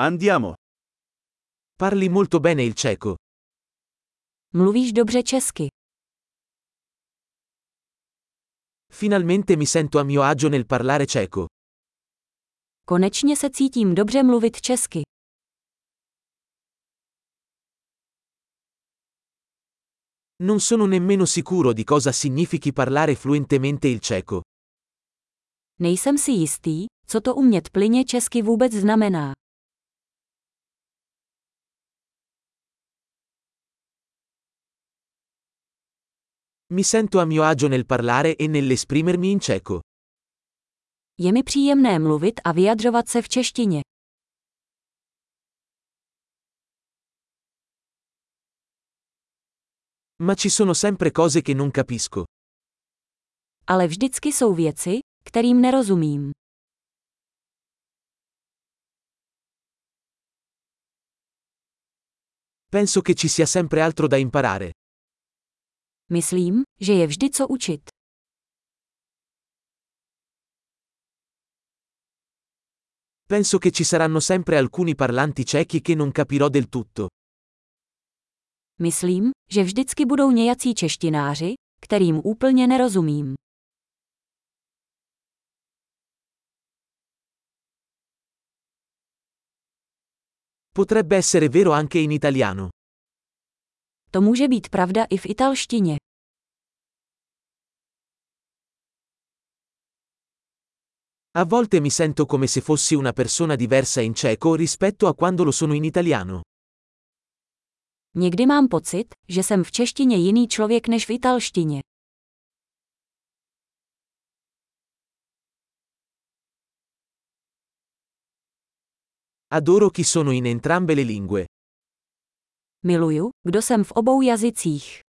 Andiamo. Parli molto bene il ceco. Mluvíš dobře česky. Finalmente mi sento a mio agio nel parlare ceco. Konečně se cítím dobře mluvit česky. Non sono nemmeno sicuro di cosa significhi parlare fluentemente il ceco. Nejsem si jistý, co to umět plyně česky vůbec znamená. Mi sento a mio agio nel parlare e nell'esprimermi in ceco. Je mi příjemné mluvit a vyjadřovat se v češtině. Ma ci sono sempre cose che non capisco. Ale vždycky jsou věci, kterým nerozumím. Penso che ci sia sempre altro da imparare. Myslím, že je vždy co učit. Penso che ci saranno sempre alcuni parlanti cechi che non capirò del tutto. Myslím, že vždycky budou nějací češtináři, kterým úplně nerozumím. Potrebbe essere vero anche in italiano. To může být pravda i v italštině. A volte mi sento come se fossi una persona diversa in ceco rispetto a quando lo sono in italiano. Někdy mám pocit, že jsem v češtině jiný člověk než v italštině. Adoro chi sono in entrambe le lingue. Miluju, kdo jsem v obou jazycích.